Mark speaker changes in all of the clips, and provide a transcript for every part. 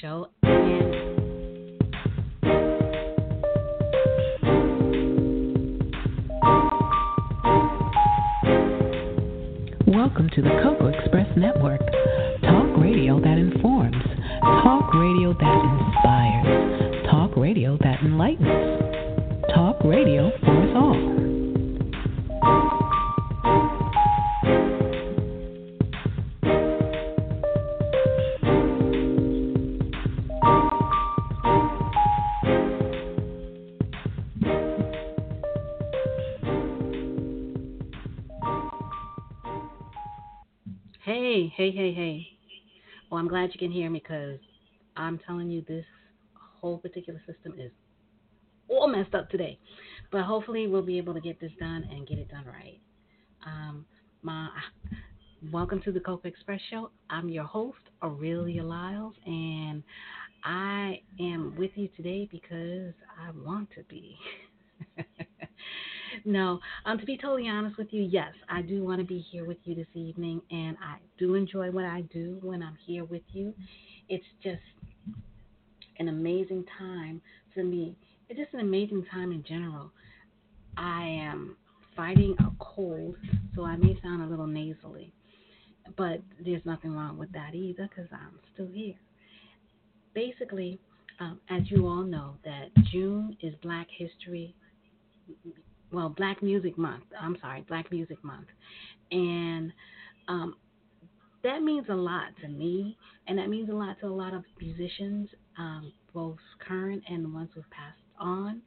Speaker 1: Show. And
Speaker 2: Welcome to the Cocoa Express Network. Talk radio that informs, talk radio that inspires, talk radio that enlightens, talk radio for us all.
Speaker 1: Hey, hey, hey. Well, I'm glad you can hear me because I'm telling you, this whole particular system is all messed up today. But hopefully, we'll be able to get this done and get it done right. Um, my welcome to the Cocoa Express Show. I'm your host, Aurelia Lyles, and I am with you today because I want to be. no, um, to be totally honest with you, yes, I do want to be here with you this evening, and I do enjoy what I do when I'm here with you. It's just an amazing time for me. It's just an amazing time in general. I am fighting a cold, so I may sound a little nasally, but there's nothing wrong with that either because I'm still here. Basically, um, as you all know, that June is Black History well, Black Music Month. I'm sorry, Black Music Month, and um, that means a lot to me, and that means a lot to a lot of musicians, um, both current and the ones who've passed on.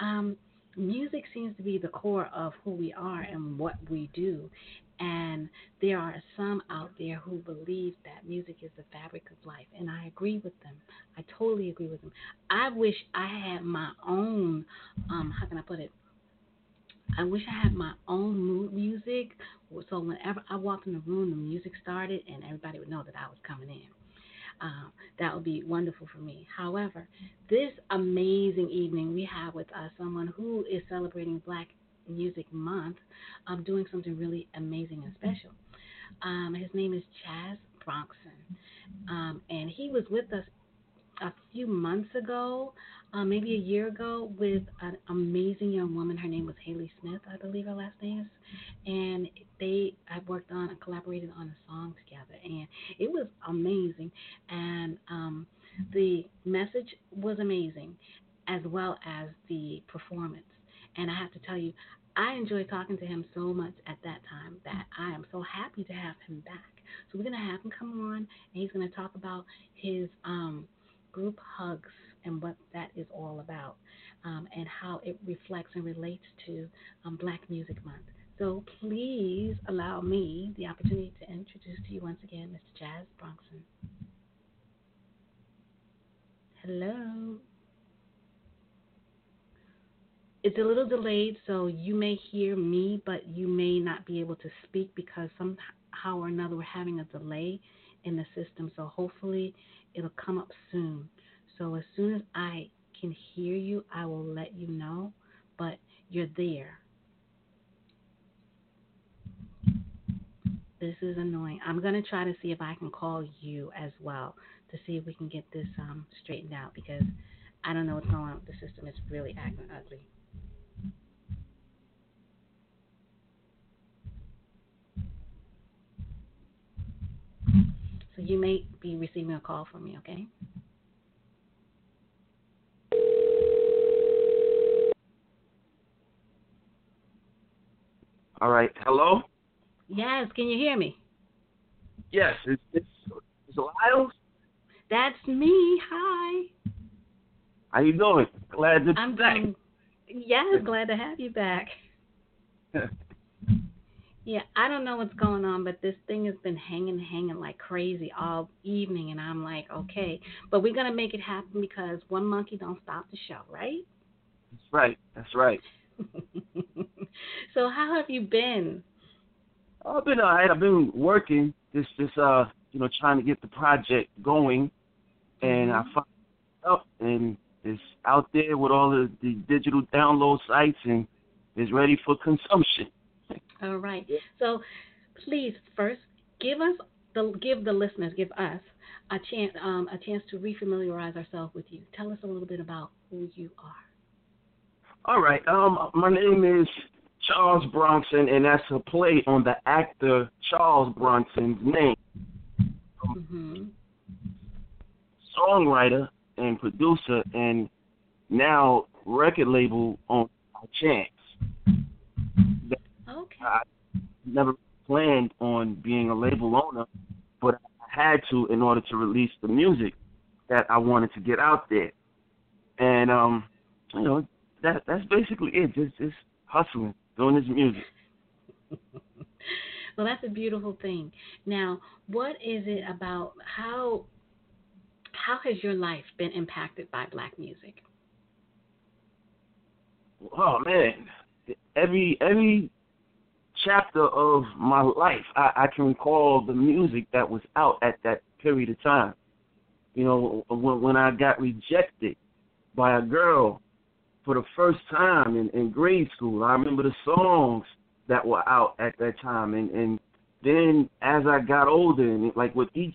Speaker 1: Um, music seems to be the core of who we are and what we do. And there are some out there who believe that music is the fabric of life. And I agree with them. I totally agree with them. I wish I had my own, um, how can I put it? I wish I had my own mood music, so whenever I walked in the room, the music started, and everybody would know that I was coming in. Um, that would be wonderful for me. However, this amazing evening we have with us someone who is celebrating Black Music Month, um, doing something really amazing and special. Um, his name is Chas Bronxson, um, and he was with us a few months ago uh, maybe a year ago with an amazing young woman. Her name was Haley Smith, I believe her last name is. And they, I worked on, collaborated on a song together, and it was amazing. And um, the message was amazing, as well as the performance. And I have to tell you, I enjoyed talking to him so much at that time that I am so happy to have him back. So we're gonna have him come on, and he's gonna talk about his um, group hugs and what that is all about um, and how it reflects and relates to um, Black Music Month. So please allow me the opportunity to introduce to you once again Mr. Chas Bronxson. Hello. It's a little delayed, so you may hear me, but you may not be able to speak because somehow or another we're having a delay in the system. So hopefully it'll come up soon. So as soon as I can hear you, I will let you know, but you're there. This is annoying. I'm going to try to see if I can call you as well to see if we can get this um, straightened out because I don't know what's going on with the system. It's really acting ugly. So you may be receiving a call from me, okay?
Speaker 3: All right. Hello.
Speaker 1: Yes. Can you hear me?
Speaker 3: Yes. It's it's, it's Lyles.
Speaker 1: That's me. Hi.
Speaker 3: How you doing? Glad to
Speaker 1: I'm
Speaker 3: be back.
Speaker 1: Doing, yes, glad to have you back. yeah, I don't know what's going on, but this thing has been hanging, hanging like crazy all evening, and I'm like, okay, but we're gonna make it happen because one monkey don't stop the show, right?
Speaker 3: That's right. That's right.
Speaker 1: so how have you been?
Speaker 3: I've been all right. I've been working, just just uh, you know, trying to get the project going, and
Speaker 1: mm-hmm.
Speaker 3: I found out and it's out there with all the, the digital download sites and is ready for consumption.
Speaker 1: All right. So please first give us the give the listeners, give us a chance um, a chance to refamiliarize ourselves with you. Tell us a little bit about who you are.
Speaker 3: All right. Um, my name is Chas Bronxson, and that's a play on the actor Charles Bronson's name.
Speaker 1: Mm-hmm.
Speaker 3: Songwriter and producer, and now record label on Chance.
Speaker 1: Okay.
Speaker 3: I never planned on being a label owner, but I had to in order to release the music that I wanted to get out there. And um, you know, that that's basically it. Just just hustling, doing this music.
Speaker 1: well, that's a beautiful thing. Now, what is it about how how has your life been impacted by black music?
Speaker 3: Oh man, every every chapter of my life, I, I can recall the music that was out at that period of time. You know, when when I got rejected by a girl for the first time in, in grade school, I remember the songs that were out at that time, and and then as I got older, and like with each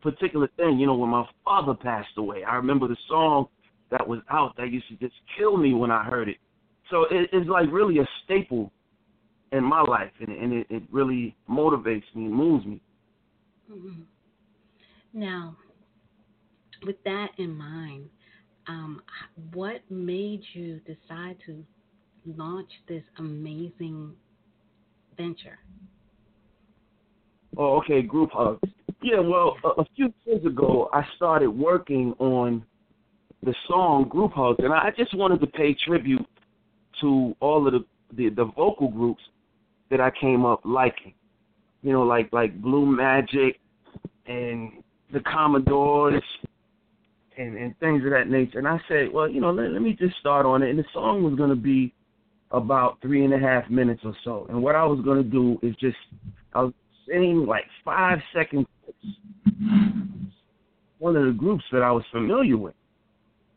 Speaker 3: particular thing, you know, when my father passed away, I remember the song that was out that used to just kill me when I heard it. So it, it's like really a staple in my life, and, and it, it really motivates me and moves me.
Speaker 1: Mm-hmm. Now, with that in mind, um, what made you decide to launch this amazing venture?
Speaker 3: Oh, okay, group hugs. Yeah, well, a, a few years ago, I started working on the song Group Hugs, and I just wanted to pay tribute to all of the, the the vocal groups that I came up liking. You know, like like Blue Magic and the Commodores and and things of that nature. And I said, well, you know, let, let me just start on it. And the song was going to be about three and a half minutes or so. And what I was going to do is just I was sing like five seconds. One of the groups that I was familiar with,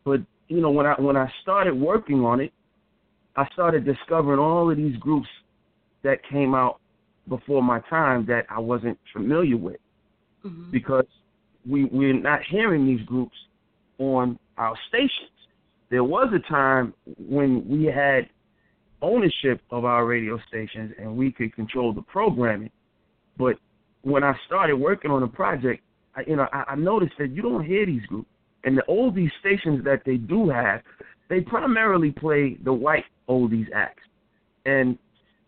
Speaker 3: but you know when I when I started working on it, I started discovering all of these groups that came out before my time that I wasn't familiar with
Speaker 1: mm-hmm.
Speaker 3: because we we're not hearing these groups on our stations. There was a time when we had ownership of our radio stations and we could control the programming. But when I started working on the project, I, you know, I, I noticed that you don't hear these groups. And the oldies stations that they do have, they primarily play the white oldies acts. And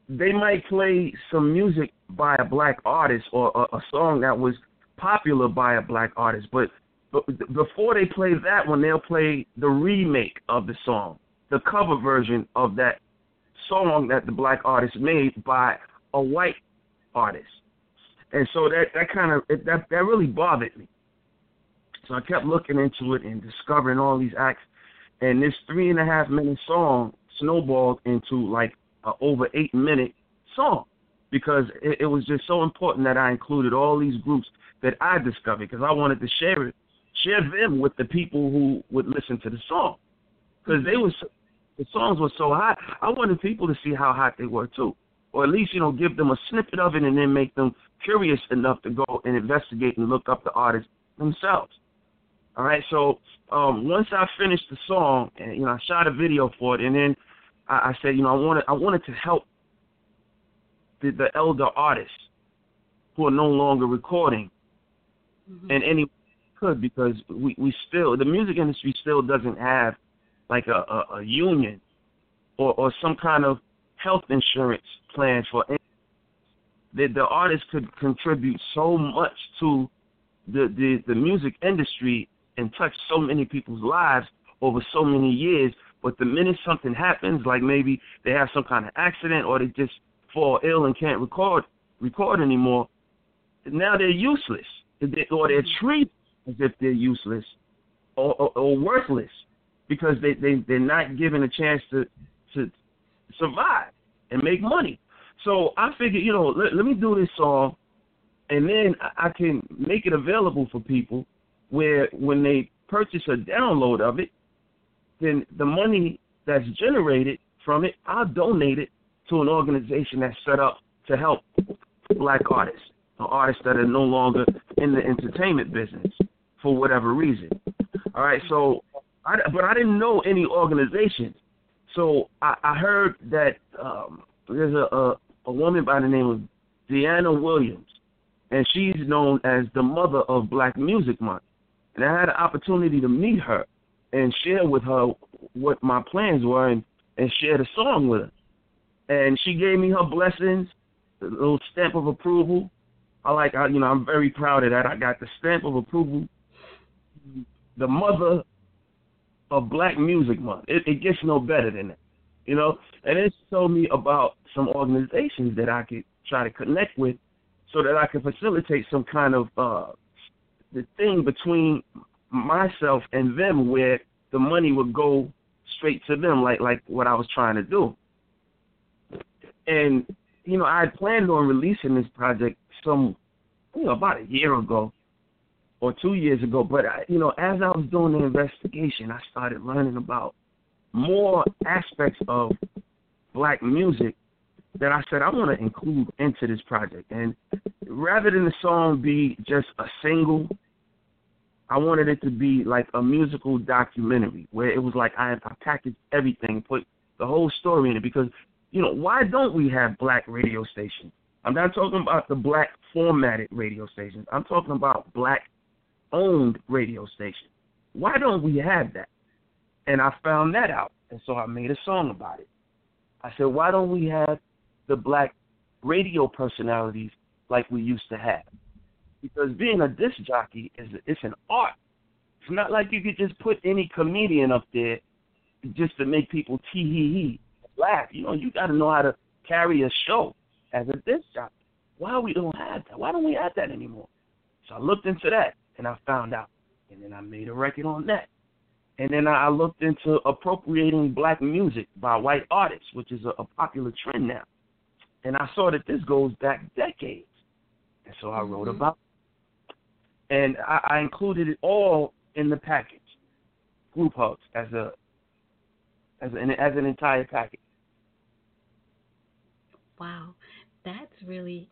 Speaker 3: they might play some music by a black artist or a, a song that was popular by a black artist, but, but before they play that one, they'll play the remake of the song, the cover version of that song that the black artist made by a white artist. And so that that kind of that that really bothered me. So I kept looking into it and discovering all these acts, and this three and a half minute song snowballed into like a over eight minute song because it, it was just so important that I included all these groups that I discovered because I wanted to share it, share them with the people who would listen to the song because they was the songs were so hot. I wanted people to see how hot they were too, or at least you know give them a snippet of it and then make them curious enough to go and investigate and look up the artist themselves. All right, so um, once I finished the song, and you know, I shot a video for it, and then I, I said, you know, I wanted I wanted to help the, the elder artists who are no longer recording,
Speaker 1: mm-hmm.
Speaker 3: and any could because we we still the music industry still doesn't have like a, a, a union or or some kind of health insurance plan for any, the the artist could contribute so much to the, the the music industry and touch so many people's lives over so many years. But the minute something happens, like maybe they have some kind of accident or they just fall ill and can't record record anymore, now they're useless, or they're mm-hmm. treated as if they're useless or, or, or worthless because they they they're not given a chance to to survive and make money. So I figured, you know, let, let me do this song, and then I can make it available for people where when they purchase a download of it, then the money that's generated from it, I'll donate it to an organization that's set up to help black artists or artists that are no longer in the entertainment business for whatever reason. All right, so I, but I didn't know any organizations. So I, I heard that um, there's a, a a woman by the name of Dyana Williams, and she's known as the mother of Black Music Month. And I had an opportunity to meet her and share with her what my plans were and, and share the song with her. And she gave me her blessings, a little stamp of approval. I like, I, you know, I'm very proud of that. I got the stamp of approval. The mother of Black Music Month. It, it gets no better than that, you know. And it told me about some organizations that I could try to connect with, so that I could facilitate some kind of uh, the thing between myself and them, where the money would go straight to them, like like what I was trying to do. And you know, I had planned on releasing this project some, you know, about a year ago or two years ago. But I, you know, as I was doing the investigation, I started learning about more aspects of black music that I said I want to include into this project. And rather than the song be just a single, I wanted it to be like a musical documentary where it was like I, I packaged everything, put the whole story in it. Because you know, why don't we have black radio stations? I'm not talking about the black formatted radio stations. I'm talking about black owned radio stations. Why don't we have that? And I found that out, and so I made a song about it. I said, why don't we have the black radio personalities like we used to have? Because being a disc jockey is it's an art. It's not like you could just put any comedian up there just to make people tee hee hee laugh. You know, you got to know how to carry a show as a disc jockey. Why we don't have that? Why don't we have that anymore? So I looked into that and I found out, and then I made a record on that. And then I looked into appropriating black music by white artists, which is a, a popular trend now. And I saw that this goes back decades. And so I wrote mm-hmm. about it. And I, I included it all in the package, group hugs, as a as an as an entire package.
Speaker 1: Wow, that's really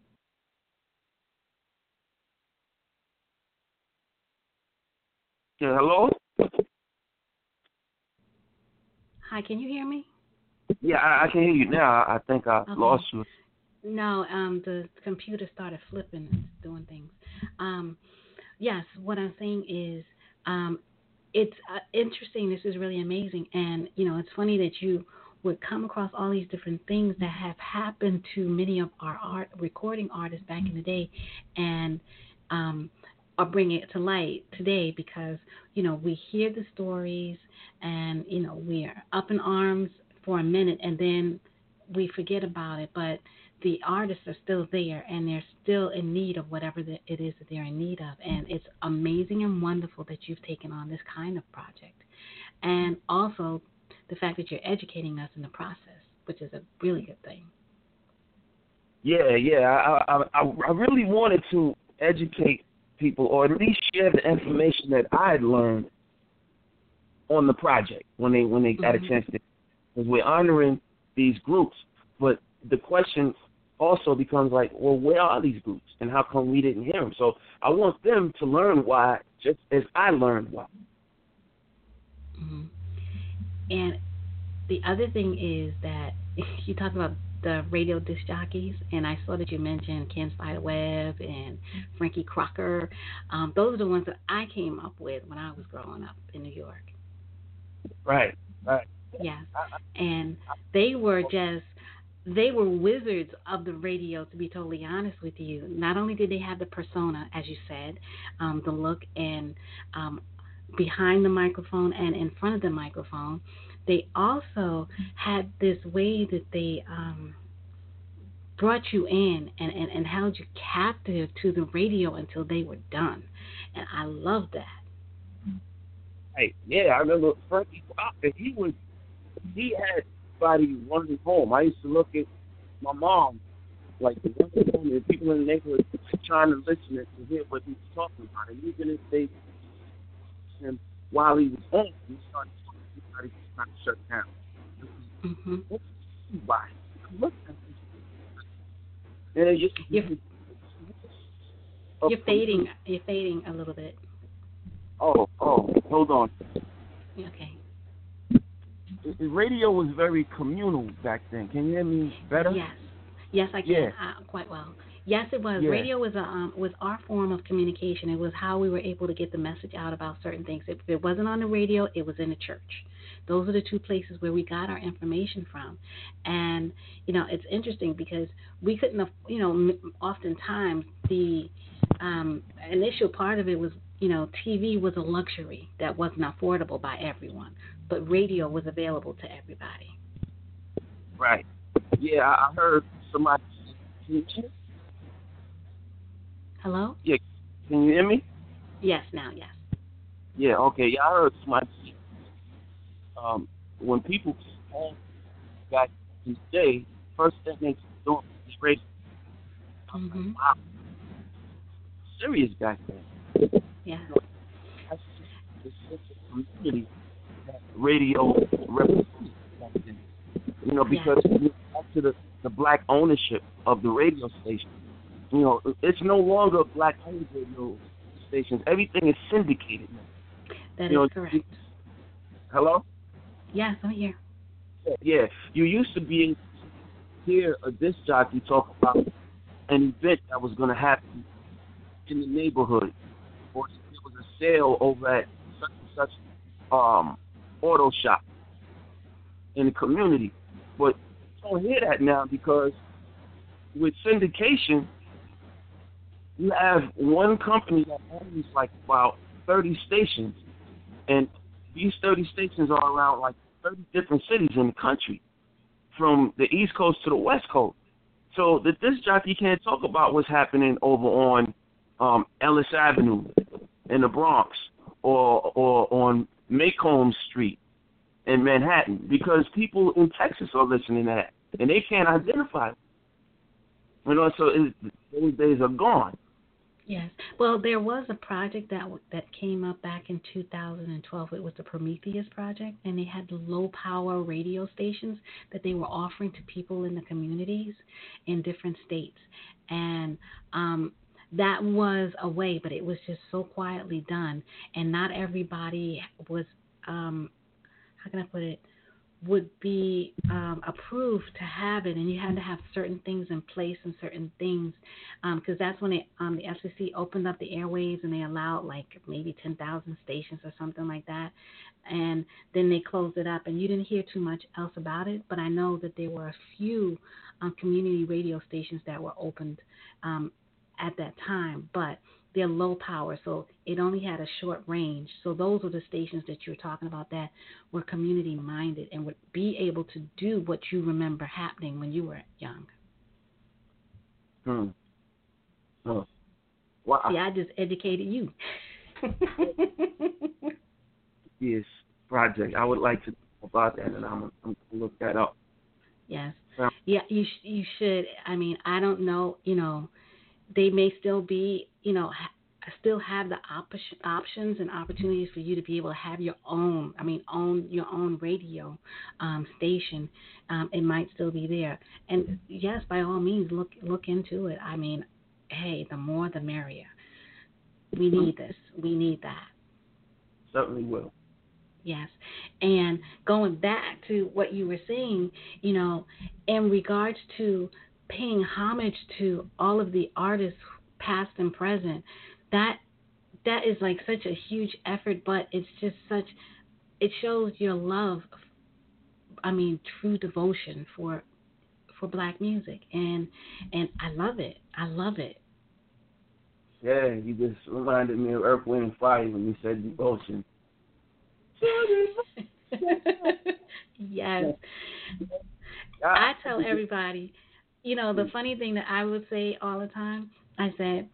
Speaker 3: Yeah, hello?
Speaker 1: Hi, can you hear me?
Speaker 3: Yeah, I, I can hear you now. I think I okay. lost you.
Speaker 1: No, um, the computer started flipping, and doing things. Um, yes, what I'm saying is, um, it's uh, interesting. This is really amazing, and you know, it's funny that you would come across all these different things that have happened to many of our art recording artists back in the day, and um, are bringing it to light today because you know we hear the stories and you know we are up in arms for a minute and then we forget about it. But the artists are still there and they're still in need of whatever it is that they're in need of. And it's amazing and wonderful that you've taken on this kind of project. And also the fact that you're educating us in the process which is a really good thing.
Speaker 3: Yeah yeah. I i i really wanted to educate people, or at least share the information that I had learned on the project when they when they got mm-hmm. a chance to. Because we're honoring these groups, but the question also becomes like, well, where are these groups, and how come we didn't hear them? So I want them to learn why, just as I learned why.
Speaker 1: Mm-hmm. And the other thing is that you talk about the radio disc jockeys, and I saw that you mentioned Ken Spider Webb and Frankie Crocker. Um, those are the ones that I came up with when I was growing up in New York.
Speaker 3: Right, right.
Speaker 1: Yes, and they were just they were wizards of the radio to be totally honest with you not only did they have the persona as you said um, the look and um, behind the microphone and in front of the microphone they also had this way that they um, brought you in and, and, and held you captive to the radio until they were done. And I love that.
Speaker 3: Hey, yeah, I remember Frankie Crocker, he was he had somebody running home. I used to look at my mom, like the home and people in the neighborhood trying to listen to hear what he was talking about. And even if they and while he was home, he started talking not shut down. Mm-hmm. Why? Look at this. And it just,
Speaker 1: You're fading. You're fading a little bit.
Speaker 3: Oh, oh, hold on.
Speaker 1: Okay.
Speaker 3: The Radio was very communal back then. Can you hear me better?
Speaker 1: Yes. Yes, I can.
Speaker 3: Yeah.
Speaker 1: Uh, quite well. Yes, it was.
Speaker 3: Yeah.
Speaker 1: Radio was a um, was our form of communication. It was how we were able to get the message out about certain things. If it wasn't on the radio, it was in the church. Those are the two places where we got our information from. And you know, it's interesting because we couldn't, have, you know, oftentimes the um, initial part of it was, you know, TV was a luxury that wasn't affordable by everyone, but radio was available to everybody.
Speaker 3: Right. Yeah, I heard somebody.
Speaker 1: Hello? Yeah.
Speaker 3: Can you hear me?
Speaker 1: Yes, now, yes.
Speaker 3: Yeah. Okay. Yeah, I heard somebody. Say, Um, when people home back in first thing they do was radio.
Speaker 1: Mhm.
Speaker 3: Wow. Serious back then.
Speaker 1: Yeah.
Speaker 3: That's just of community that radio back then. You know, because you back to the, the black ownership of the radio station, you know, it's no longer black owned radio stations. Everything is syndicated now.
Speaker 1: That
Speaker 3: You
Speaker 1: is
Speaker 3: know,
Speaker 1: correct.
Speaker 3: Hello?
Speaker 1: Yes, I'm here.
Speaker 3: Yeah. You used to be hear a disc jockey talk about an event that was going to happen in the neighborhood, or there was a sale over at such and such um, auto shop in the community. But you don't hear that now because with syndication, you have one company that owns like about 30 stations, and these 30 stations are around like 30 different cities in the country, from the East Coast to the West Coast. So the disc jockey can't talk about what's happening over on um, Ellis Avenue in the Bronx or or on Macomb Street in Manhattan because people in Texas are listening to that and they can't identify. You know, so it, those days are gone.
Speaker 1: Yes. Well, there was a project that that came up back in 2012. It was the Prometheus project, and they had low power radio stations that they were offering to people in the communities in different states, and um, that was a way, but it was just so quietly done, and not everybody was. Um, how can I put it? Would be um, approved to have it, and you had to have certain things in place and certain things, because that's when it, um, the FCC opened up the airwaves and they allowed like maybe 10,000 stations or something like that, and then they closed it up, and you didn't hear too much else about it. But I know that there were a few um, community radio stations that were opened um, at that time, but they're low power, so it only had a short range. So those are the stations that you're talking about that were community minded and would be able to do what you remember happening when you were young.
Speaker 3: Hmm. Huh. Wow.
Speaker 1: See, I just educated you.
Speaker 3: Yes, project. I would like to know about that, and I'm, I'm gonna look that up.
Speaker 1: yes.
Speaker 3: Yeah.
Speaker 1: Yeah, you sh- you should. I mean, I don't know. You know, they may still be. You know, ha- still have the op- options and opportunities for you to be able to have your own. I mean, own your own radio um, station. Um, it might still be there. And yes, by all means, look look into it. I mean, hey, the more the merrier. We need this. We need that.
Speaker 3: Certainly will.
Speaker 1: Yes. And going back to what you were saying, you know, in regards to paying homage to all of the artists past and present, that that is like such a huge effort, but it's just such it shows your love I mean true devotion for for black music and and I love it. I love it.
Speaker 3: Yeah, you just reminded me of Earth, Wind, and Fire when you said devotion.
Speaker 1: yes. I tell everybody, you know, the funny thing that I would say all the time, I said,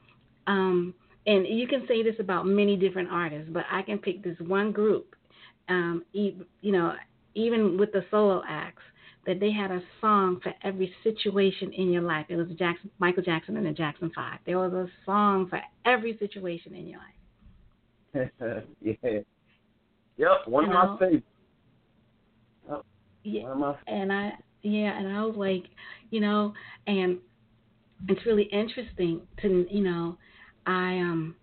Speaker 1: um, and you can say this about many different artists, but I can pick this one group, um, e- you know, even with the solo acts, that they had a song for every situation in your life. It was Jackson, Michael Jackson and the Jackson Five. There was a song for every situation in your life.
Speaker 3: yeah. Yep, one of
Speaker 1: You know?
Speaker 3: my favorites.
Speaker 1: Yeah.
Speaker 3: One of my
Speaker 1: and I yeah, and I was like, you know, and it's really interesting to you know, I um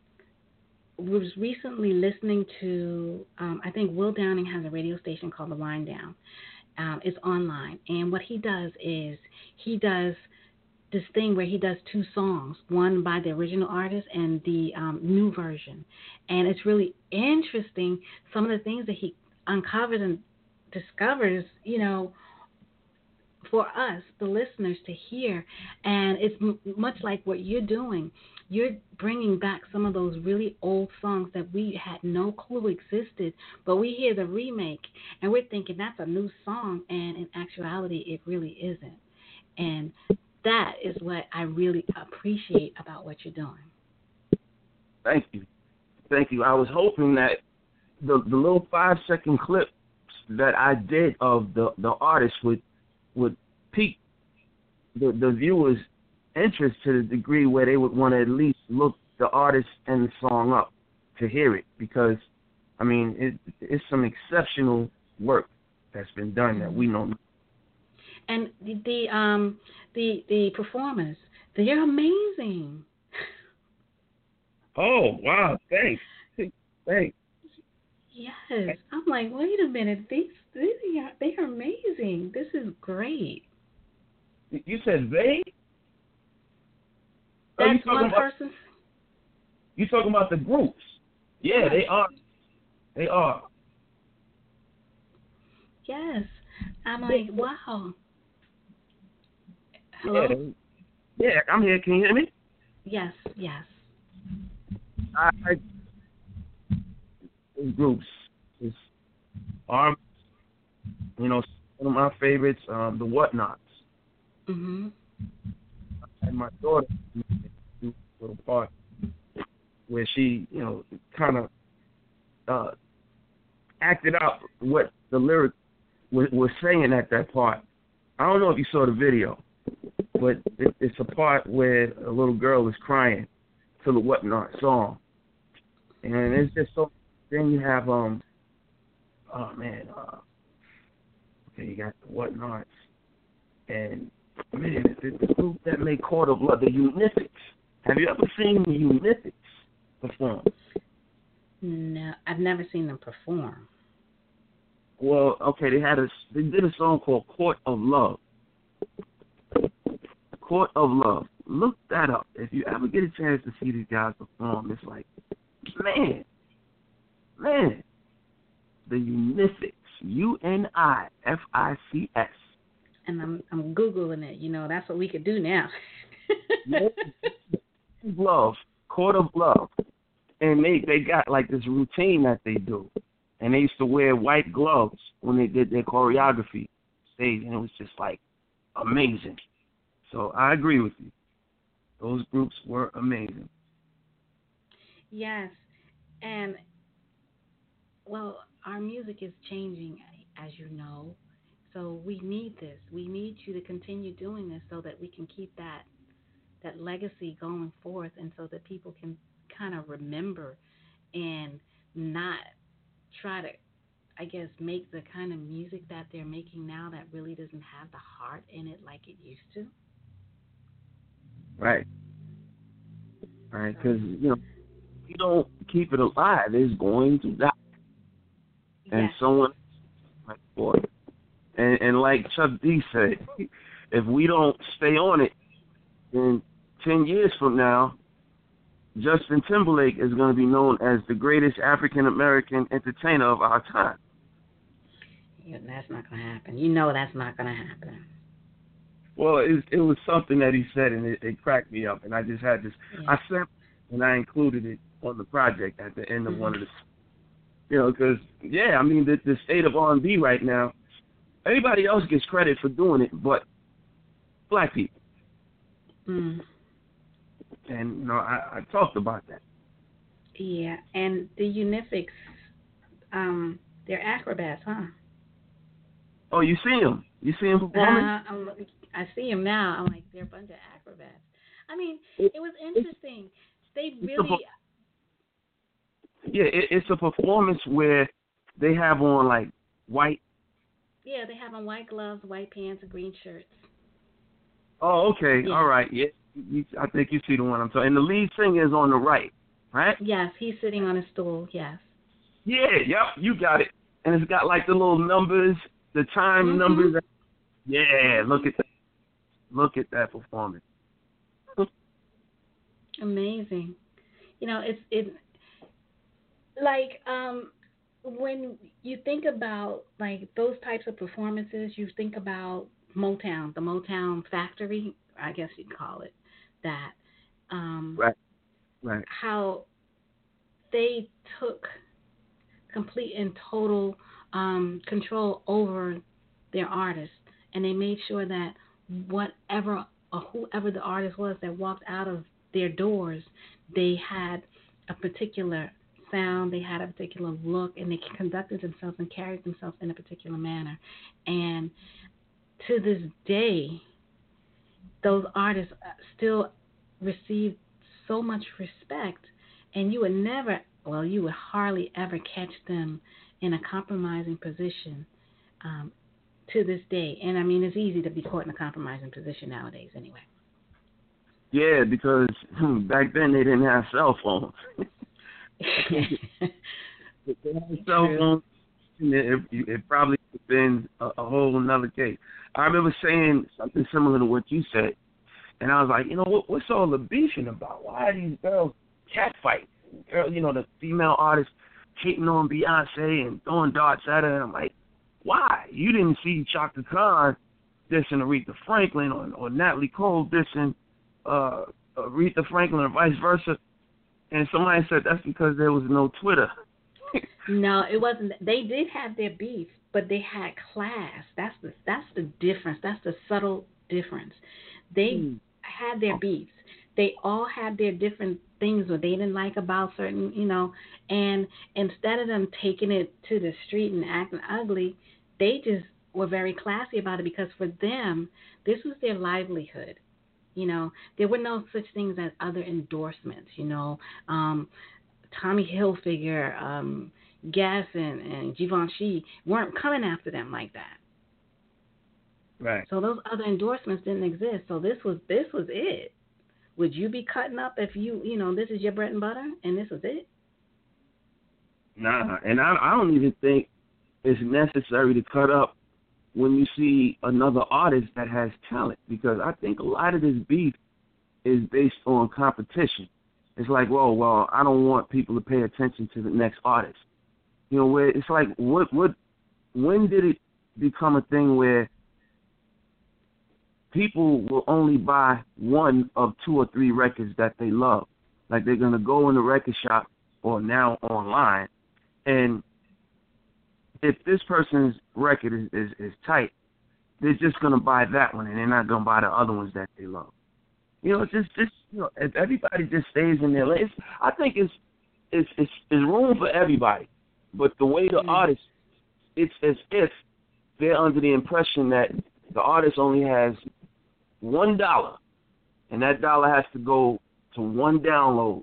Speaker 1: was recently listening to um, I think Will Downing has a radio station called The Wind Down. Um, it's online, and what he does is he does this thing where he does two songs, one by the original artist and the um, new version, and it's really interesting. Some of the things that he uncovers and discovers, you know, for us, the listeners, to hear, and it's m- much like what you're doing you're bringing back some of those really old songs that we had no clue existed, but we hear the remake and we're thinking that's a new song, and in actuality, it really isn't. And that is what I really appreciate about what you're doing.
Speaker 3: Thank you, thank you. I was hoping that the the little five second clip that I did of the the artist would would pique the the viewers interest to the degree where they would want to at least look the artist and the song up to hear it because I mean it, it's some exceptional work that's been done that we know.
Speaker 1: And the, the um the the performers, they're amazing.
Speaker 3: Oh wow! Thanks, thanks.
Speaker 1: Yes, I'm like, wait a minute, these they are they are amazing. This is great.
Speaker 3: You said they?
Speaker 1: Oh, That's one
Speaker 3: about,
Speaker 1: person.
Speaker 3: You talking about the groups? Yeah, they are. They are.
Speaker 1: Yes, I'm like, wow. Hello.
Speaker 3: Yeah, yeah, I'm here. Can you hear me?
Speaker 1: Yes, yes.
Speaker 3: I, I groups is are you know one of my favorites, um, the Whatnauts.
Speaker 1: Mhm.
Speaker 3: And my daughter little part where she, you know, kind of uh, acted out what the lyric was, was saying at that part. I don't know if you saw the video, but it, it's a part where a little girl is crying to the Whatnaut song, and it's just so. Then you have um, oh man, uh, okay, you got the Whatnauts, and man, the, the group that made Court of Love, the Unifics. Have you ever seen the Unifics perform?
Speaker 1: No, I've never seen them perform.
Speaker 3: Well, okay, they had a they did a song called Court of Love. Court of Love. Look that up. If you ever get a chance to see these guys perform, it's like, man, man, the Unifics, U N I F I C S.
Speaker 1: And I'm I'm googling it. You know, that's what we could do now.
Speaker 3: love, court of love, and they they got like this routine that they do, and they used to wear white gloves when they did their choreography stage, and it was just like amazing. So I agree with you. Those groups were amazing.
Speaker 1: Yes, and well, our music is changing, as you know. So we need this. We need you to continue doing this so that we can keep that that legacy going forth and so that people can kind of remember and not try to I guess make the kind of music that they're making now that really doesn't have the heart in it like it used to.
Speaker 3: Right. Right, because you know, you don't keep it alive, it's going to die. And
Speaker 1: yes.
Speaker 3: someone like boy, and and like Chuck D said, if we don't stay on it, then 10 years from now, Justin Timberlake is going to be known as the greatest African American entertainer of our time.
Speaker 1: Yeah, that's not going to happen. You know that's not going to happen.
Speaker 3: Well, it, it was something that he said, and it, it cracked me up, and I just had this.
Speaker 1: Yeah.
Speaker 3: I sent and I included it on the project at the end of
Speaker 1: mm-hmm.
Speaker 3: one of the, you know, because yeah, I mean the the state of R&B right now, everybody else gets credit for doing it, but black people.
Speaker 1: Mm
Speaker 3: and you know I, I talked about that.
Speaker 1: Yeah, and the Unifics, um, they're acrobats, huh?
Speaker 3: Oh, you see them? You see them performing?
Speaker 1: Uh, I'm, see them now. I'm like, they're a bunch of acrobats. I mean, it was interesting. They really.
Speaker 3: Yeah, it, it's a performance where they have on like white.
Speaker 1: Yeah, they have on white gloves, white pants, and green shirts.
Speaker 3: Oh, okay.
Speaker 1: Yeah.
Speaker 3: All right. Yeah. You, I think you see the one I'm talking. And the lead singer is on the right, right?
Speaker 1: Yes, he's sitting on a stool. Yes.
Speaker 3: Yeah, yep, you got it. And it's got like the little numbers, the time
Speaker 1: Mhm.
Speaker 3: numbers. Yeah, look at that. Look at that performance.
Speaker 1: Amazing. You know, it's it like um when you think about like those types of performances, you think about Motown, the Motown factory, I guess you'd call it that. Um
Speaker 3: Right. Right.
Speaker 1: how they took complete and total um, control over their artists, and they made sure that whatever or whoever the artist was that walked out of their doors, they had a particular sound, they had a particular look, and they conducted themselves and carried themselves in a particular manner. And to this day, those artists uh, still receive so much respect, and you would never, well, you would hardly ever catch them in a compromising position um, to this day. And I mean, it's easy to be caught in a compromising position nowadays, anyway.
Speaker 3: Yeah, because hmm, back then they didn't have cell phones.
Speaker 1: True.
Speaker 3: phones, it, it, probably would have been a, a whole another case. I remember saying something similar to what you said, and I was like, you know, what, what's all the beefing about? Why are these girls catfight? Girl, you know, the female artists hating on Beyonce and throwing darts at her, and I'm like, why? You didn't see Chaka Khan dissing Aretha Franklin or, or Natalie Cole dissing uh, Aretha Franklin or vice versa. And somebody said that's because there was no Twitter.
Speaker 1: No, it wasn't. They did have their beef, but they had class. That's the that's the difference. That's the subtle difference. They
Speaker 3: Hmm.
Speaker 1: had their beefs. They all had their different things what they didn't like about certain, you know, and instead of them taking it to the street and acting ugly, they just were very classy about it because for them, this was their livelihood. You know, there were no such things as other endorsements, you know. Um Tommy Hilfiger, um, Guess and, and Givenchy weren't coming after them like that.
Speaker 3: Right.
Speaker 1: So those other endorsements didn't exist. So this was this was it. Would you be cutting up if you you know this is your bread and butter and this was it?
Speaker 3: Nah, and I I don't even think it's necessary to cut up when you see another artist that has talent because I think a lot of this beef is based on competition. It's like, well, well, I don't want people to pay attention to the next artist. You know, where it's like, what, what, when did it become a thing where people will only buy one of two or three records that they love? Like they're gonna go in the record shop or now online, and if this person's record is, is, is tight, they're just gonna buy that one and they're not gonna buy the other ones that they love. You know, just just you know, if everybody just stays in their lane, I think it's it's it's it's room for everybody. But the way the
Speaker 1: Mm.
Speaker 3: artist, it's as if they're under the impression that the artist only has one dollar, and that dollar has to go to one download.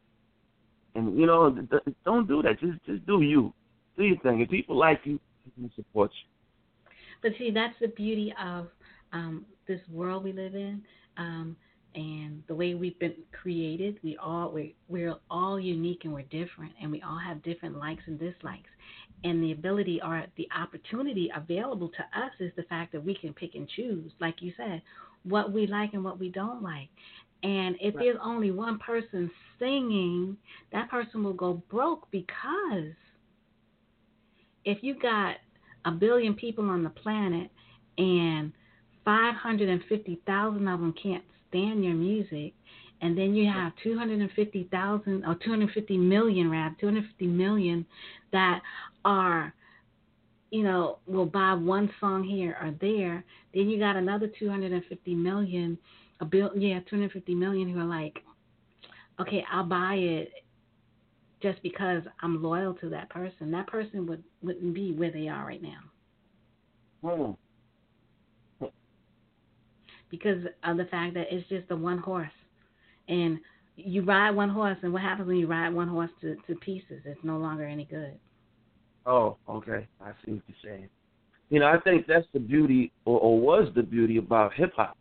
Speaker 3: And you know, th- th- don't do that. Just just do you, do your thing. If people like you, they support you.
Speaker 1: But see, that's the beauty of um, this world we live in, um, and the way we've been created. We all we we're all unique and we're different, and we all have different likes and dislikes. And the ability or the opportunity available to us is the fact that we can pick and choose, like you said, what we like and what we don't like. And if
Speaker 3: Right.
Speaker 1: there's only one person singing, that person will go broke because if you got a billion people on the planet and 550,000 of them can't stand your music, and then you have 250,000 or 250 million, rather, 250 million that are, you know, will buy one song here or there, then you got another 250 million, a bill, yeah, 250 million who are like, okay, I'll buy it just because I'm loyal to that person. That person would wouldn't be where they are right now.
Speaker 3: Hmm.
Speaker 1: because of the fact that it's just the one horse. And you ride one horse, and what happens when you ride one horse to, to pieces? It's no longer any good.
Speaker 3: Oh, okay. I see what you're saying. You know, I think that's the beauty, or, or was the beauty about hip hop.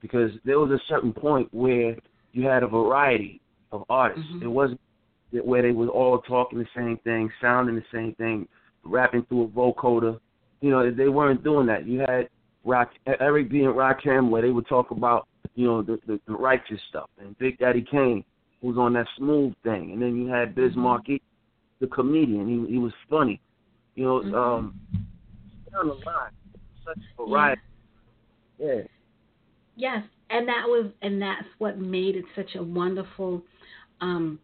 Speaker 3: because there was a certain point where you had a variety of artists.
Speaker 1: Mhm.
Speaker 3: It wasn't that where they were all talking the same thing, sounding the same thing, rapping through a vocoder. You know, they weren't doing that. You had Rock Eric B and Rakim where they would talk about, you know, the, the, the righteous stuff, and Big Daddy Kane who was on that smooth thing, and then you had Biz
Speaker 1: Mhm.
Speaker 3: Markie, the comedian. He he was funny. You know,
Speaker 1: Mhm.
Speaker 3: um, down the line, such a variety. Yeah.
Speaker 1: Yes, and that was and that's what made it such a wonderful um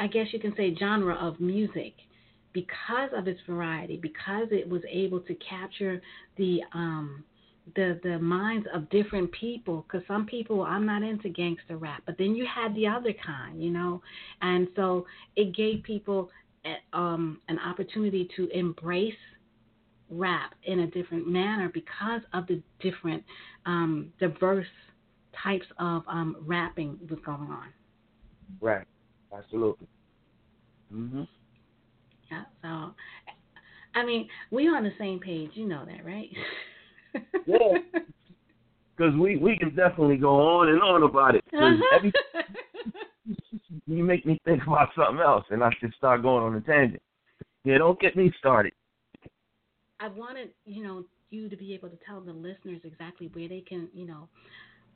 Speaker 1: I guess you can say genre of music because of its variety, because it was able to capture the um the the minds of different people because some people I'm not into gangster rap, but then you had the other kind, you know, and so it gave people a, um, an opportunity to embrace rap in a different manner because of the different um, diverse types of um, rapping was going on.
Speaker 3: Right. Absolutely. Mhm.
Speaker 1: Yeah. So, I mean, we on the same page. You know that, right?
Speaker 3: Yeah. Because we we can definitely go on and on about it.
Speaker 1: Uh-huh.
Speaker 3: every you make me think about something else, and I should start going on a tangent. Yeah, don't get me started.
Speaker 1: I wanted, you know, you to be able to tell the listeners exactly where they can, you know,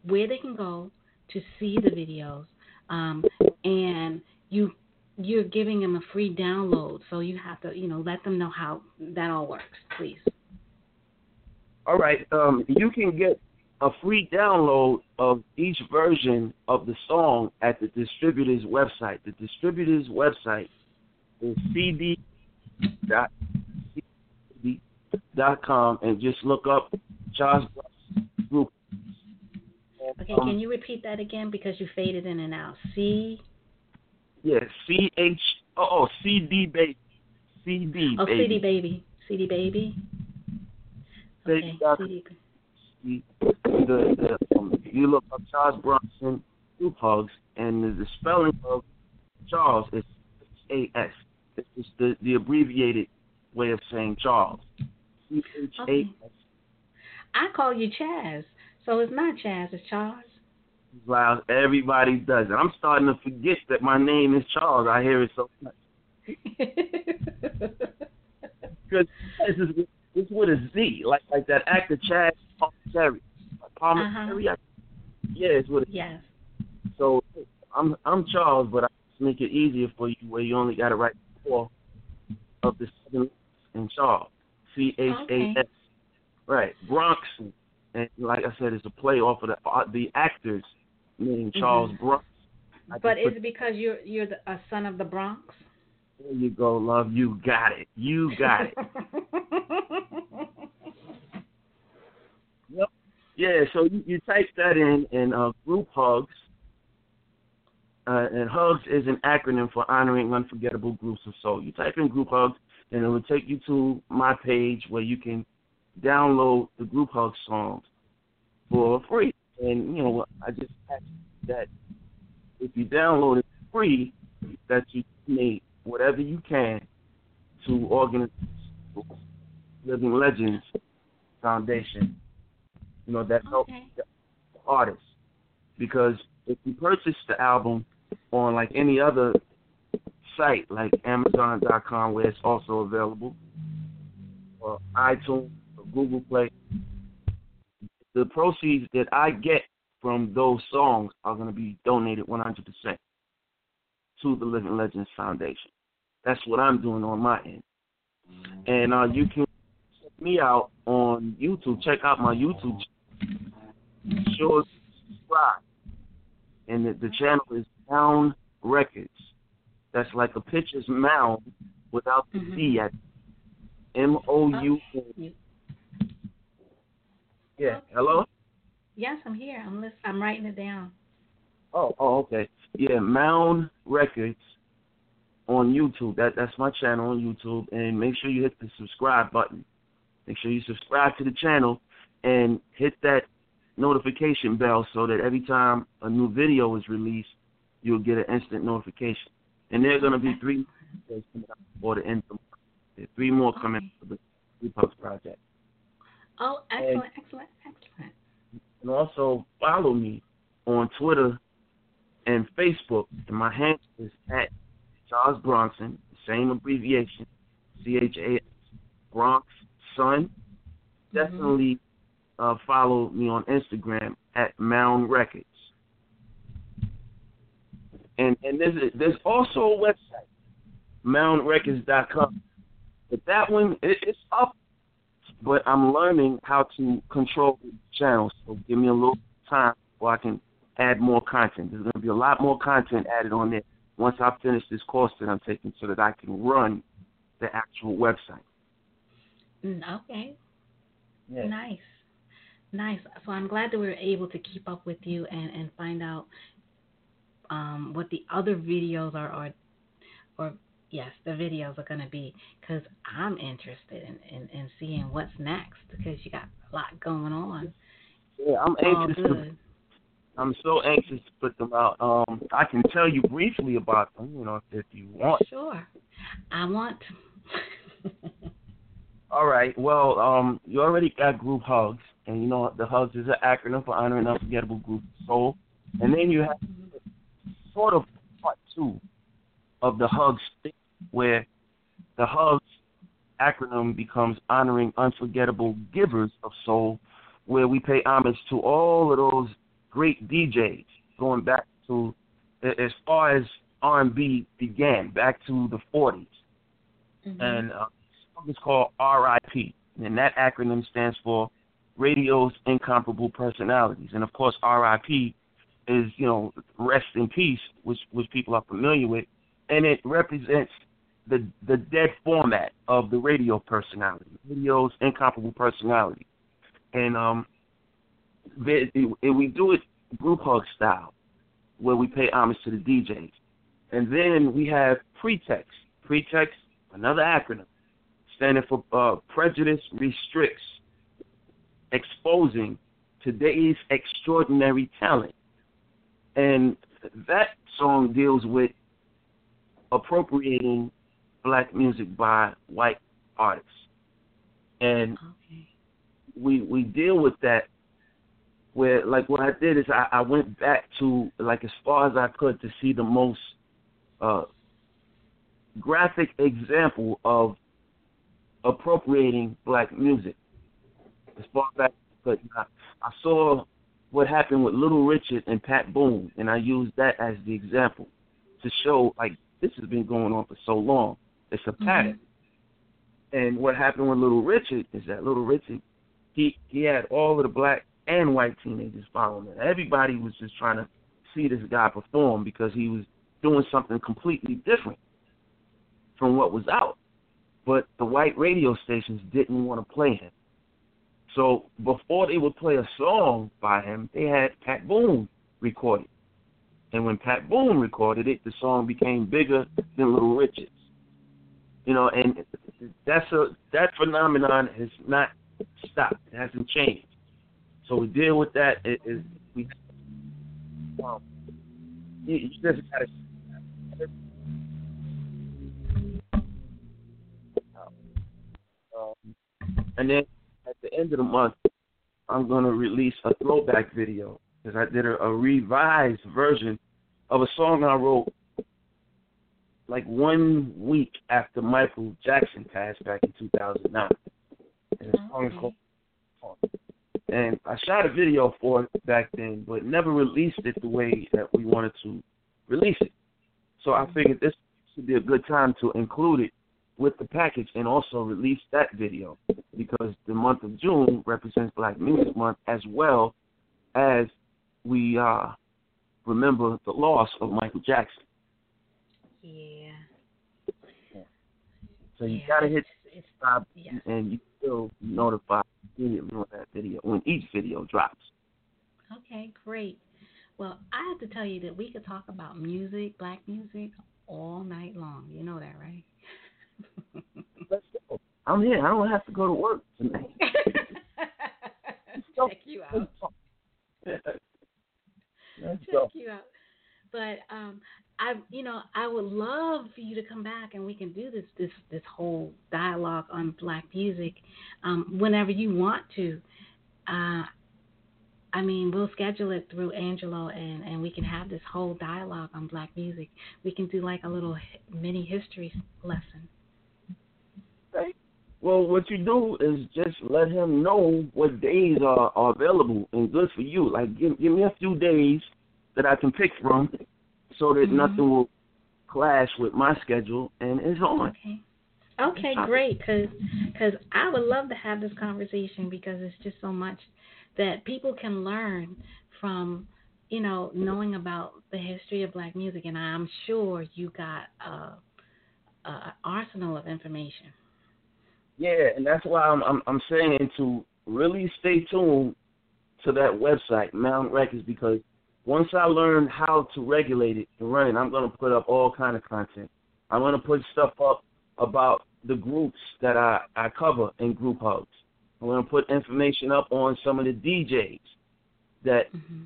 Speaker 1: where they can go to see the videos, um, and you you're giving them a free download, so you have to, you know, let them know how that all works, please.
Speaker 3: All right. Um, you can get a free download of each version of the song at the distributor's website. The distributor's website is com and just look up Charles.
Speaker 1: Okay, can you repeat that again because you faded in and out? C
Speaker 3: Yeah, C H oh, oh CD baby. CD
Speaker 1: oh. CD baby, CD baby.
Speaker 3: Baby
Speaker 1: Okay, CD.
Speaker 3: the, the, the um, you look up Chas Bronxson group hugs and the, the spelling of Charles is A S. It's the, the abbreviated way of saying Charles. C H A S.
Speaker 1: I call you Chaz, so it's not Chaz, it's Charles.
Speaker 3: Loud. Everybody does it. I'm starting to forget that my name is Charles. I hear it so much. Because this is it's with a Z, like like that actor Chazz Palminteri. Palminteri.
Speaker 1: Uh-huh.
Speaker 3: Yeah, it's with a
Speaker 1: yes.
Speaker 3: So I'm I'm Charles, but I just make it easier for you where you only got to write four of the seven in Charles. C H A S. Right, Bronx, and like I said, it's a play off of the uh, the actor's name, Charles
Speaker 1: Mhm.
Speaker 3: Bronx. I
Speaker 1: But is it because you're you're the, a son of the Bronx?
Speaker 3: there you go, love. You got it. You got it. Yeah, so you, you type that in and uh, group hugs. Uh, and hugs is an acronym for honoring unforgettable groups of soul. You type in group hugs, and it will take you to my page where you can download the group hug songs for free. And you know, I just ask that if you download it free, that you donate whatever you can to organize Living Legends Foundation you know, that helps
Speaker 1: okay.
Speaker 3: the artists. Because if you purchase the album on like any other site, like Amazon.com, where it's also available, or iTunes, Google Play, the proceeds that I get from those songs are going to be donated 100% to the Living Legends Foundation. That's what I'm doing on my end. And uh, you can check me out on YouTube. Check out my YouTube sure subscribe. And the, the channel is Mound Records. That's like a pitcher's mound without the
Speaker 1: Mhm.
Speaker 3: D at M O U N. Yeah. Hello?
Speaker 1: Yes, I'm here. I'm listen, I'm writing it down.
Speaker 3: Oh, oh, okay. Yeah, Mound Records on YouTube. That that's my channel on YouTube. And make sure you hit the subscribe button. Make sure you subscribe to the channel and hit that notification bell so that every time a new video is released, you'll get an instant notification. And there are going to be three videos coming out before the end of the month. There are three more coming for the Group Project.
Speaker 1: Oh, excellent, excellent, excellent.
Speaker 3: And also follow me on Twitter and Facebook. And my handle is at Chas Bronxson, same abbreviation, C H A S, Bronx Son. Mm-hmm. Definitely uh, follow me on Instagram at Mound Records. And and there's a, there's also a website, moundrecords.com. But that one it, it's up, but I'm learning how to control the channel. So give me a little time where I can add more content. There's going to be a lot more content added on there once I finish this course that I'm taking, so that I can run the actual website.
Speaker 1: Mm, okay. Yeah. Nice. Nice. So I'm glad that we were able to keep up with you and, and find out um, what the other videos are, or, or yes, the videos are going to be because I'm interested in, in, in seeing what's next because you got a lot going on.
Speaker 3: Yeah, I'm anxious. To, I'm so anxious to put them out. Um, I can tell you briefly about them, you know, if, if you want.
Speaker 1: Sure, I want.
Speaker 3: All right. Well, um, you already got group hugs, and you know the hugs is an acronym for honoring unforgettable group soul, and then you have sort of part two of the hugs where the hugs acronym becomes honoring unforgettable givers of soul, where we pay homage to all of those great DJs going back to as far as R&B began, back to the 40s. Mm-hmm. And uh, it's called RIP, and that acronym stands for Radio's Incomparable Personalities. And of course, RIP is, you know, rest in peace, which which people are familiar with, and it represents the the dead format of the radio personality, radio's incomparable personality. And um, it, it, we do it group hug style, where we pay homage to the DJs. And then we have pretext. Pretext, another acronym, standing for uh, prejudice restricts, exposing today's extraordinary talent. And that song deals with appropriating black music by white artists. And okay. we we deal with that where like what I did is I, I went back to like as far as I could to see the most uh, graphic example of appropriating black music. As far back as I, I saw what happened with Little Richard and Pat Boone, and I used that as the example to show like this has been going on for so long. It's a pattern. Mm-hmm. And what happened with Little Richard is that Little Richard he he had all of the black and white teenagers following him. Everybody was just trying to see this guy perform because he was doing something completely different from what was out. But the white radio stations didn't want to play him. So before they would play a song by him, they had Pat Boone record it. And when Pat Boone recorded it, the song became bigger than Little Richard's. You know, and that's a that phenomenon has not stopped. It hasn't changed. So we deal with that. It is we um, you, you just gotta. Um, and then at the end of the month, I'm gonna release a throwback video because I did a, a revised version of a song I wrote like one week after Michael Jackson passed back in 2009. And the song is called and I shot a video for it back then, but never released it the way that we wanted to release it. So I figured this would be a good time to include it with the package and also release that video because the month of June represents Black Music Month as well as we uh, remember the loss of Michael Jackson.
Speaker 1: Yeah.
Speaker 3: So you yeah, gotta hit stop, yeah. and you still notified immediately when that video when each video drops.
Speaker 1: Okay, great. Well, I have to tell you that we could talk about music, black music, all night long. You know that, right?
Speaker 3: Let's go. I'm here. I don't have to go to work tonight.
Speaker 1: Check you out. Let's Check you out. But um, I, you know, I would love for you to come back and we can do this this this whole dialogue on black music um, whenever you want to. Uh, I mean, we'll schedule it through Angelo, and and we can have this whole dialogue on black music. We can do like a little mini history lesson.
Speaker 3: Okay. Well, what you do is just let him know what days are, are available and good for you. Like, give give me a few days that I can pick from, so that mm-hmm. nothing will clash with my schedule, and it's on.
Speaker 1: Okay. Okay, great. Because cause I would love to have this conversation because it's just so much that people can learn from, you know, knowing about the history of black music. And I'm sure you got a, a arsenal of information.
Speaker 3: Yeah, and that's why I'm, I'm I'm saying to really stay tuned to that website, Mound Records, because once I learn how to regulate it and run it, I'm gonna put up all kind of content. I'm gonna put stuff up about the groups that I, I cover in group hugs. I'm going to put information up on some of the DJs that mm-hmm.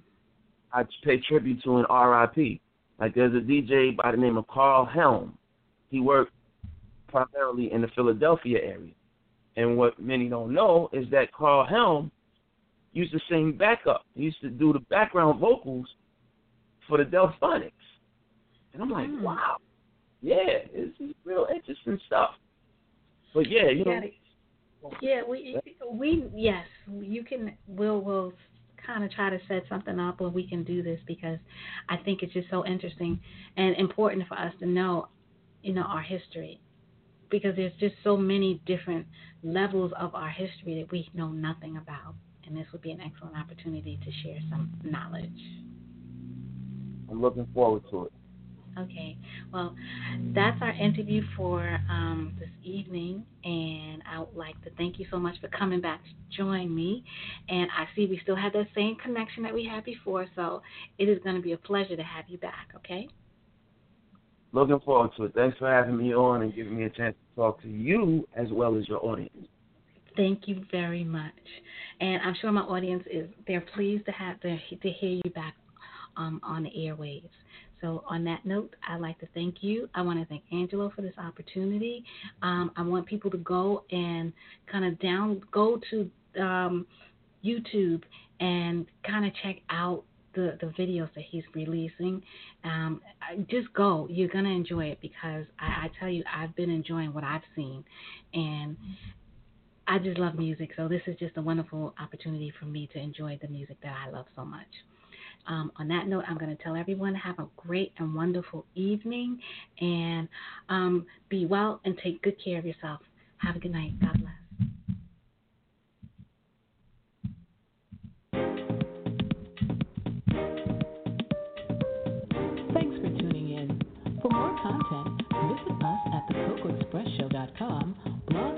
Speaker 3: I pay tribute to in RIP. Like there's a DJ by the name of Carl Helm. He worked primarily in the Philadelphia area. And what many don't know is that Carl Helm used to sing backup. He used to do the background vocals for the Delfonics. And I'm like, mm. wow, yeah, it's, it's real interesting stuff. But yeah, you know.
Speaker 1: Yeah, we we yes, you can. We'll we'll kind of try to set something up where we can do this because I think it's just so interesting and important for us to know, you know, our history because there's just so many different levels of our history that we know nothing about, and this would be an excellent opportunity to share some knowledge.
Speaker 3: I'm looking forward to it.
Speaker 1: Okay. Well, that's our interview for um, this evening, and I would like to thank you so much for coming back to join me. And I see we still have that same connection that we had before, so it is going to be a pleasure to have you back. Okay.
Speaker 3: Looking forward to it. Thanks for having me on and giving me a chance to talk to you as well as your audience.
Speaker 1: Thank you very much, and I'm sure my audience is they're pleased to have to, to hear you back um, on the airwaves. So, on that note, I'd like to thank you. I want to thank Angelo for this opportunity. Um, I want people to go and kind of down, go to um, YouTube and kind of check out the, the videos that he's releasing. Um, just go. You're going to enjoy it because I, I tell you, I've been enjoying what I've seen. And I just love music. So, this is just a wonderful opportunity for me to enjoy the music that I love so much. Um, on that note, I'm going to tell everyone have a great and wonderful evening and um, be well and take good care of yourself. Have a good night. God bless.
Speaker 2: Thanks for tuning in. For more content, visit us at thecocoexpressshow.com, Blog